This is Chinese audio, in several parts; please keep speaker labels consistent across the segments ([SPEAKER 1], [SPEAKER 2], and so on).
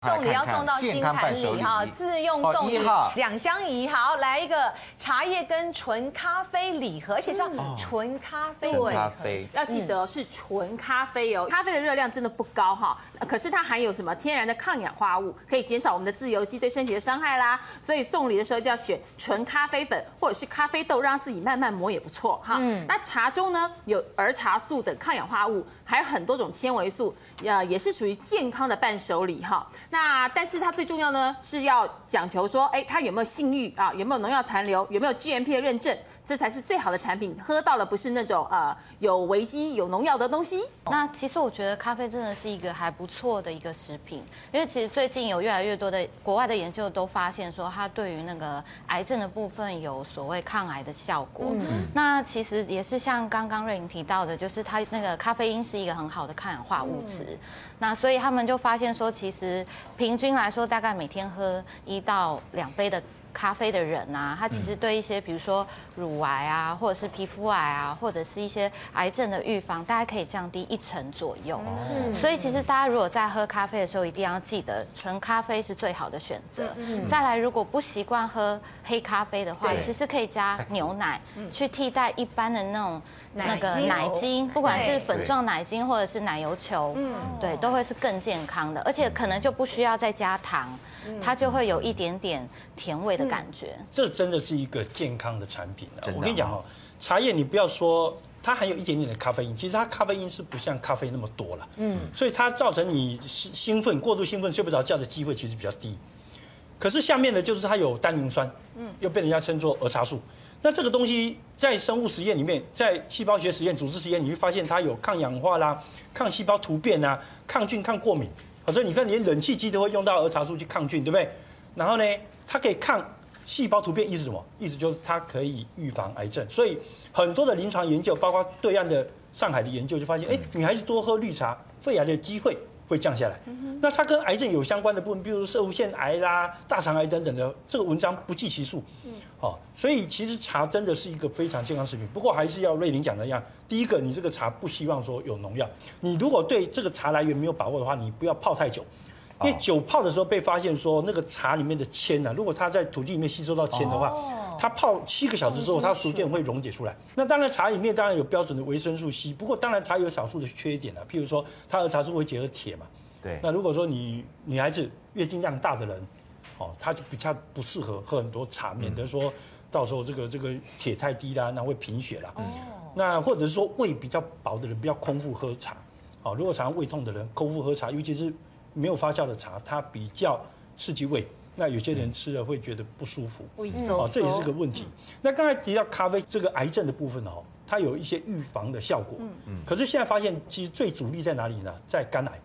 [SPEAKER 1] 送礼要送到心坎里哈，自用送礼两相宜。好，来一个茶叶跟纯咖啡礼盒，写上纯咖啡。
[SPEAKER 2] 纯咖啡要记得是纯咖啡哦。咖啡的热量真的不高哈，可是它含有什么天然的抗氧化物，可以减少我们的自由基对身体的伤害啦。所以送礼的时候一定要选纯咖啡粉或者是咖啡豆，让自己慢慢磨也不错哈。嗯，那茶中呢有儿茶素等抗氧化物，还有很多种纤维素，呃，也是属于健康的伴手礼哈。那但是它最重要呢，是要讲求说，哎，它有没有信誉啊？有没有农药残留？有没有 GMP 的认证？这才是最好的产品。喝到了不是那种呃有危机、有农药的东西。
[SPEAKER 3] 那其实我觉得咖啡真的是一个还不错的一个食品，因为其实最近有越来越多的国外的研究都发现说，它对于那个癌症的部分有所谓抗癌的效果。嗯。那其实也是像刚刚瑞莹提到的，就是它那个咖啡因是一个很好的抗氧化物质。那所以他们就发现说，其实平均来说，大概每天喝一到两杯的。咖啡的人啊，他其实对一些比如说乳癌啊，或者是皮肤癌啊，或者是一些癌症的预防，大概可以降低一成左右。所以其实大家如果在喝咖啡的时候，一定要记得纯咖啡是最好的选择。再来，如果不习惯喝黑咖啡的话，其实可以加牛奶去替代一般的那种那个奶精，不管是粉状奶精或者是奶油球，对，都会是更健康的，而且可能就不需要再加糖，它就会有一点点甜味的感觉，
[SPEAKER 4] 这真的是一个健康的产品啊！我跟你讲哦，茶叶你不要说它含有一点点的咖啡因，其实它咖啡因是不像咖啡那么多了，嗯，所以它造成你兴奋、过度兴奋、睡不着觉的机会其实比较低。可是下面的就是它有单宁酸，嗯，又被人家称作儿茶素。那这个东西在生物实验里面，在细胞学实验、组织实验，你会发现它有抗氧化啦、抗细胞突变啊、抗菌、抗过敏。所以你看，连冷气机都会用到儿茶素去抗菌，对不对？然后呢，它可以抗细胞突变，意思是什么？意思就是它可以预防癌症。所以很多的临床研究，包括对岸的上海的研究，就发现，哎，女孩子多喝绿茶，肺癌的机会会降下来。那它跟癌症有相关的部分，比如说摄护腺癌啦、大肠癌等等的，这个文章不计其数。哦，所以其实茶真的是一个非常健康食品。不过还是要瑞林讲的一样，第一个，你这个茶不希望说有农药。你如果对这个茶来源没有把握的话，你不要泡太久。因为酒泡的时候被发现说，那个茶里面的铅呢，如果它在土地里面吸收到铅的话，它泡七个小时之后，它逐渐会溶解出来。那当然茶里面当然有标准的维生素 C，不过当然茶有少数的缺点啊，譬如说它的茶是会结合铁嘛。对。那如果说你女孩子月经量大的人，哦，她就比较不适合喝很多茶，免得说到时候这个这个铁太低啦，那会贫血啦。哦。那或者是说胃比较薄的人，比较空腹喝茶。哦，如果常常胃痛的人，空腹喝茶，尤其是。没有发酵的茶，它比较刺激胃，那有些人吃了会觉得不舒服，哦，这也是个问题。那刚才提到咖啡这个癌症的部分哦，它有一些预防的效果，嗯。嗯，可是现在发现其实最主力在哪里呢？在肝癌，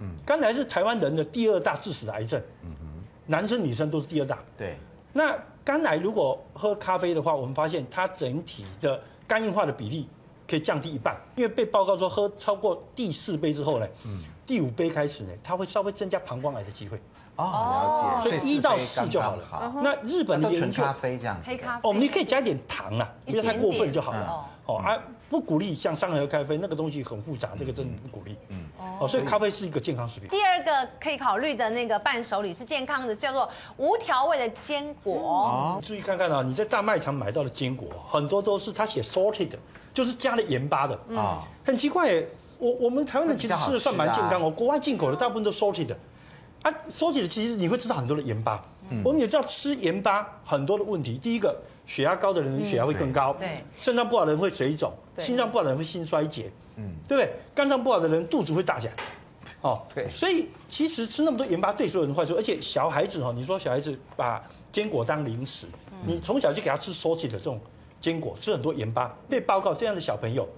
[SPEAKER 4] 嗯，肝癌是台湾人的第二大致死的癌症，嗯哼，男生女生都是第二大，对。那肝癌如果喝咖啡的话，我们发现它整体的肝硬化的比例可以降低一半，因为被报告说喝超过第四杯之后呢，嗯。第五杯开始呢，它会稍微增加膀胱癌的机会。
[SPEAKER 5] 哦，了解。
[SPEAKER 4] 所以一到四就好了。好。那日本的研究，
[SPEAKER 5] 咖啡这样子。
[SPEAKER 1] 黑咖啡。
[SPEAKER 4] 哦，你可以加一点糖啊，不要太过分就好了。哦，啊，不鼓励像上来喝咖啡，那个东西很复杂，这个真的不鼓励。嗯。哦，所以咖啡是一个健康食品。
[SPEAKER 1] 第二个可以考虑的那个伴手礼是健康的，叫做无调味的坚果。哦。
[SPEAKER 4] 注意看看啊，你在大卖场买到的坚果，很多都是他写 salted，就是加了盐巴的啊，很奇怪。我我们台湾人其实吃的算蛮健康哦，国外进口的大部分都 salted 的，啊 salted 的其实你会知道很多的盐巴，我们也知道吃盐巴很多的问题，第一个血压高的人血压会更高，对，肾脏不好的人会水肿，心脏不好的人会心衰竭，嗯，对不对？肝脏不好的人肚子会大起来，哦，对，所以其实吃那么多盐巴对所有人坏处，而且小孩子哦，你说小孩子把坚果当零食，你从小就给他吃 salted 的这种坚果，吃很多盐巴，被报告这样的小朋友。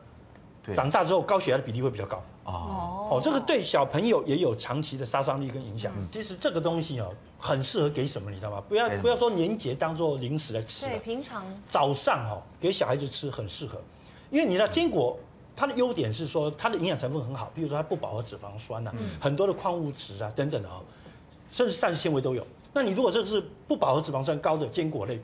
[SPEAKER 4] 长大之后高血压的比例会比较高哦。哦，这个对小朋友也有长期的杀伤力跟影响。其实这个东西哦，很适合给什么，你知道吗？不要不要说年节当做零食来吃，
[SPEAKER 1] 对，平常。
[SPEAKER 4] 早上哦给小孩子吃很适合，因为你知道坚果它的优点是说它的营养成分很好，比如说它不饱和脂肪酸呐，很多的矿物质啊等等的哦，甚至膳食纤维都有。那你如果这个是不饱和脂肪酸高的坚果类，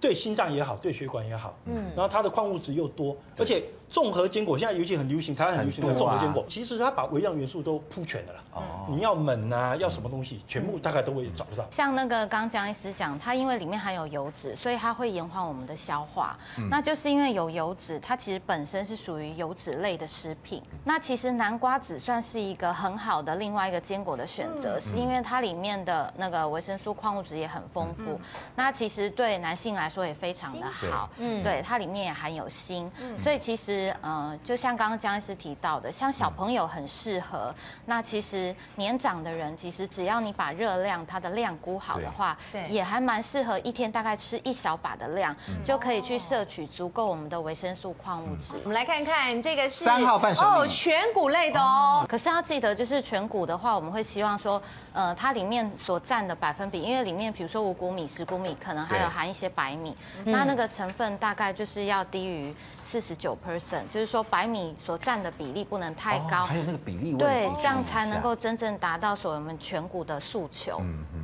[SPEAKER 4] 对心脏也好，对血管也好，嗯，然后它的矿物质又多，而且综合坚果现在尤其很流行，台湾很流行的综合坚果，其实它把微量元素都铺全了啦。哦，你要锰啊，要什么东西，全部大概都会找得到。
[SPEAKER 3] 像那个刚刚江医师讲，它因为里面含有油脂，所以它会延缓我们的消化。那就是因为有油脂，它其实本身是属于油脂类的食品。那其实南瓜子算是一个很好的另外一个坚果的选择，是因为它里面的那个维生素、矿物质也很丰富。那其实对男性来说也非常的好。嗯，对，它里面也含有锌，所以其实呃，就像刚刚江医师提到的，像小朋友很适合。那其实年长的人，其实只要你把热量它的量估好的话，对，也还蛮适合一天大概吃一小把的量，就可以去摄取足够我们的维生素、矿物质。
[SPEAKER 1] 我们来看看这个是
[SPEAKER 5] 三号半哦，
[SPEAKER 1] 全谷类的哦。
[SPEAKER 3] 可是要记得，就是全谷的话，我们会希望说，呃，它里面所占的百分比，因为里面比如说五谷米、十谷米，可能还有含一些白米，那那个成分大概就是要低于四十九 percent，就是说白米所占的比例不能太高，
[SPEAKER 5] 还有那个比例问题，
[SPEAKER 3] 对，这样才能够真正达到所谓我们全谷的诉求。嗯嗯，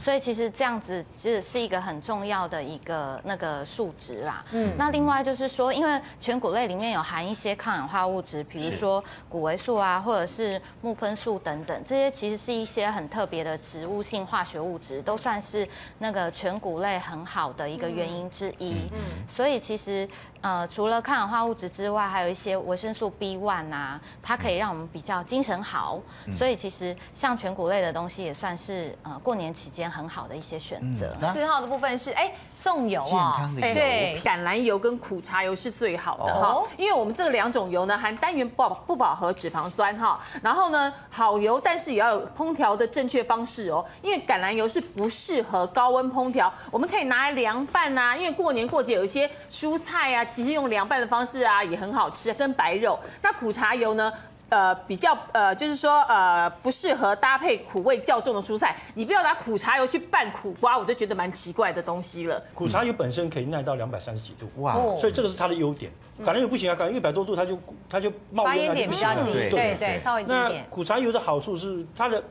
[SPEAKER 3] 所以其实这样子就是一个很重要的一个那个数值啦。嗯，那另外就是说，因为全谷类里面有含一些抗氧化物质，比如说谷维素啊，或者是木喷素等等，这些其实是一些很特别的植物性化学物质，都算是那个全谷类很好的一个原因之一。嗯，所以其实。呃，除了抗氧化物质之外，还有一些维生素 B one 啊，它可以让我们比较精神好。嗯、所以其实像全谷类的东西也算是呃过年期间很好的一些选择。
[SPEAKER 1] 四、嗯、号的部分是哎送油啊，
[SPEAKER 2] 对，橄榄油跟苦茶油是最好的哈，哦、因为我们这两种油呢含单元不饱不饱和脂肪酸哈，然后呢好油，但是也要有烹调的正确方式哦，因为橄榄油是不适合高温烹调，我们可以拿来凉拌呐，因为过年过节有一些蔬菜啊。其实用凉拌的方式啊，也很好吃，跟白肉。那苦茶油呢？呃，比较呃，就是说呃，不适合搭配苦味较重的蔬菜。你不要拿苦茶油去拌苦瓜，我就觉得蛮奇怪的东西了。
[SPEAKER 4] 苦茶油本身可以耐到两百三十几度，哇！所以这个是它的优点。橄榄油不行啊，橄榄油一百多度它就它就冒烟，
[SPEAKER 1] 发烟点比较低，对对，对，稍微低一点。
[SPEAKER 4] 那苦茶油的好处是它的。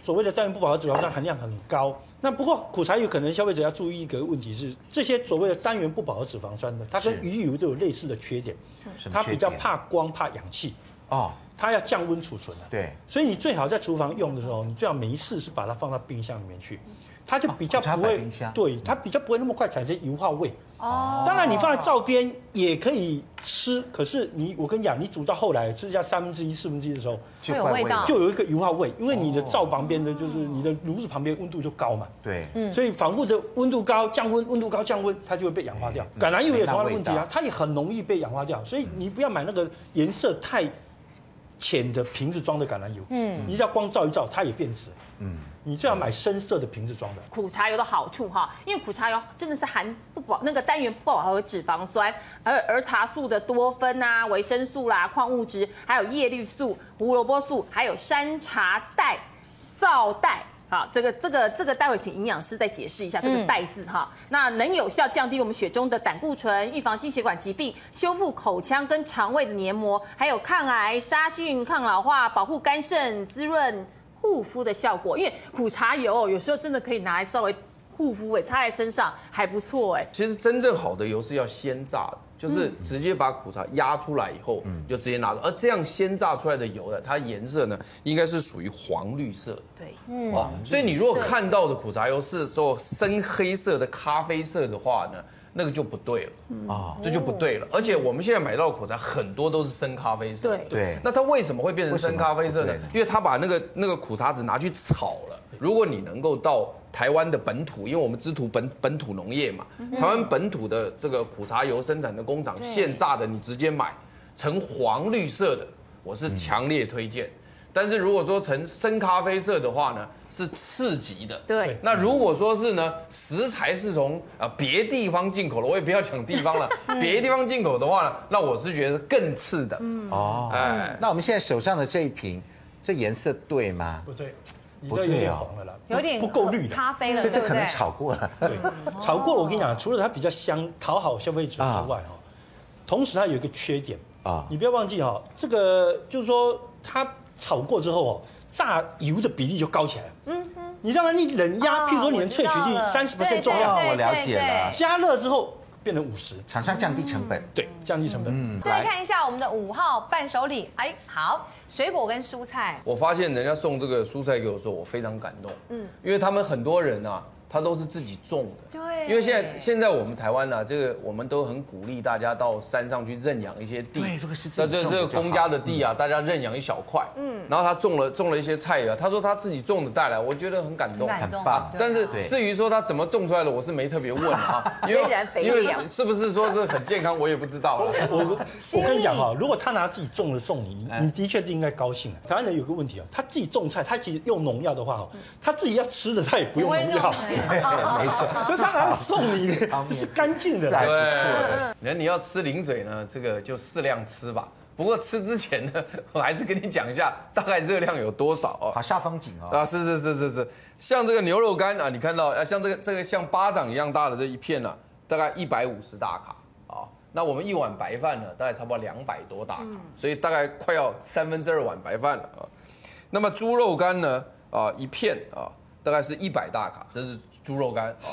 [SPEAKER 4] 所谓的单元不饱和脂肪酸含量很高，那不过苦茶油可能消费者要注意一个问题是，这些所谓的单元不饱和脂肪酸呢，它跟鱼油都有类似的缺点，它比较怕光怕氧气哦，它要降温储存的，对，所以你最好在厨房用的时候，你最好没事是把它放到冰箱里面去。它就比较不会，对，它比较不会那么快产生油耗味。哦，当然你放在灶边也可以吃，可是你我跟你讲，你煮到后来剩下三分之一、四分之一的时候，
[SPEAKER 1] 就有味道，
[SPEAKER 4] 就有一个油耗味，因为你的灶旁边的就是你的炉子旁边温度就高嘛。对，嗯，所以反复的温度高降温，温度高降温，它就会被氧化掉。橄榄油也有同样的问题啊，它也很容易被氧化掉，所以你不要买那个颜色太浅的瓶子装的橄榄油。嗯，你只要光照一照，它也变质。嗯。你最好买深色的瓶子装的。
[SPEAKER 2] 苦茶油的好处哈，因为苦茶油真的是含不饱那个单元不饱和脂肪酸，而而茶素的多酚啊、维生素啦、矿物质，还有叶绿素、胡萝卜素，还有山茶带、皂带。好，这个这个这个待会请营养师再解释一下这个代字哈。嗯、那能有效降低我们血中的胆固醇，预防心血管疾病，修复口腔跟肠胃的黏膜，还有抗癌、杀菌、抗老化、保护肝肾、滋润。护肤的效果，因为苦茶油有时候真的可以拿来稍微护肤，哎，擦在身上还不错，哎。
[SPEAKER 5] 其实真正好的油是要鲜榨的，就是直接把苦茶压出来以后，就直接拿走。而这样鲜榨出来的油呢，它颜色呢应该是属于黄绿色的。对，嗯。啊，所以你如果看到的苦茶油是说深黑色的、咖啡色的话呢？那个就不对了啊，这就不对了。而且我们现在买到的苦茶很多都是深咖啡色。对对。那它为什么会变成深咖啡色呢？因为它把那个那个苦茶籽拿去炒了。如果你能够到台湾的本土，因为我们支持本本土农业嘛，台湾本土的这个苦茶油生产的工厂现榨的，你直接买成黄绿色的，我是强烈推荐。但是如果说成深咖啡色的话呢，是次级的。对。那如果说是呢，食材是从啊别地方进口的，我也不要讲地方了，别地方进口的话呢，那我是觉得更次的。嗯。哦。哎，那我们现在手上的这一瓶，这颜色对吗？
[SPEAKER 4] 不对，不对哦，
[SPEAKER 1] 有点
[SPEAKER 4] 不够绿的
[SPEAKER 1] 咖啡了，
[SPEAKER 5] 所以这可能炒过了。对，
[SPEAKER 4] 炒过了。我跟你讲，除了它比较香，讨好消费者之外哈，同时它有一个缺点啊，你不要忘记哈，这个就是说它。炒过之后哦，榨油的比例就高起来了。嗯哼，你让它你冷压，譬如说你的萃取率三十重要，
[SPEAKER 6] 我了解了。
[SPEAKER 4] 加热之后变成五十，
[SPEAKER 6] 厂商降低成本，
[SPEAKER 4] 对，降低成本。嗯，
[SPEAKER 1] 再来看一下我们的五号伴手礼，哎，好，水果跟蔬菜。
[SPEAKER 5] 我发现人家送这个蔬菜给我说，我非常感动。嗯，因为他们很多人啊。它都是自己种的，对，因为现在现在我们台湾呢，这个我们都很鼓励大家到山上去认养一些地，
[SPEAKER 6] 对，这个是这
[SPEAKER 5] 这个公家的地啊，大家认养一小块，嗯，然后他种了种了一些菜啊，他说他自己种的带来，我觉得很感动，
[SPEAKER 6] 很棒。
[SPEAKER 5] 但是至于说他怎么种出来的，我是没特别问啊，因为因为是不是说是很健康，我也不知道。我
[SPEAKER 4] 我跟你讲啊，如果他拿自己种的送你，你的确是应该高兴。台湾人有个问题啊，他自己种菜，他其实用农药的话哦，他自己要吃的他也不用农药。
[SPEAKER 6] 没错，
[SPEAKER 4] 所以当然要送你，是干净的，
[SPEAKER 5] 对。那你要吃零嘴呢，这个就适量吃吧。不过吃之前呢，我还是跟你讲一下大概热量有多少哦。
[SPEAKER 6] 好，下方景哦。
[SPEAKER 5] 啊，是是是是是，像这个牛肉干啊，你看到啊，像这个这个像巴掌一样大的这一片呢，大概一百五十大卡啊。那我们一碗白饭呢，大概差不多两百多大卡，所以大概快要三分之二碗白饭了啊。那么猪肉干呢，啊，一片啊，大概是一百大卡，这是。猪肉干啊，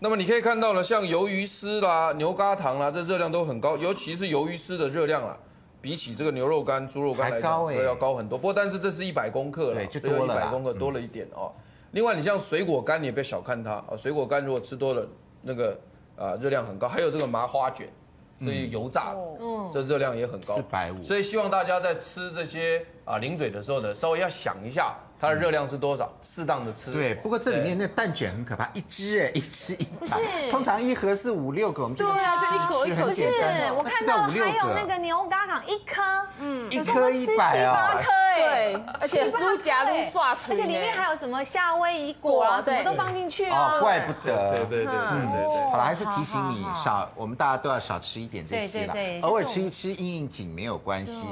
[SPEAKER 5] 那么你可以看到呢，像鱿鱼丝啦、牛轧糖啦，这热量都很高，尤其是鱿鱼丝的热量啊，比起这个牛肉干、猪肉干来讲，都要高很多。不过，但是这是一百公克了，对，就多了一百公克多了一点哦。另外，你像水果干，你也别小看它啊，水果干如果吃多了，那个啊热量很高。还有这个麻花卷，所以油炸的，嗯，这热量也很高，四百五。所以希望大家在吃这些啊零嘴的时候呢，稍微要想一下。它的热量是多少？适当的吃。
[SPEAKER 6] 对，不过这里面那蛋卷很可怕，一只哎，一只一百，通常一盒是五六个，我们就
[SPEAKER 1] 对啊，就一颗一颗。不是，我看到还有那个牛轧糖一颗，嗯，
[SPEAKER 6] 一颗一百啊，
[SPEAKER 1] 七八颗哎，
[SPEAKER 2] 对，而且撸夹撸刷出，
[SPEAKER 1] 而且里面还有什么夏威夷果啊，什么都放进去啊，
[SPEAKER 6] 怪不得，
[SPEAKER 5] 对对对，嗯对对。
[SPEAKER 6] 好了，还是提醒你少，我们大家都要少吃一点这些了，偶尔吃一吃应应景没有关系。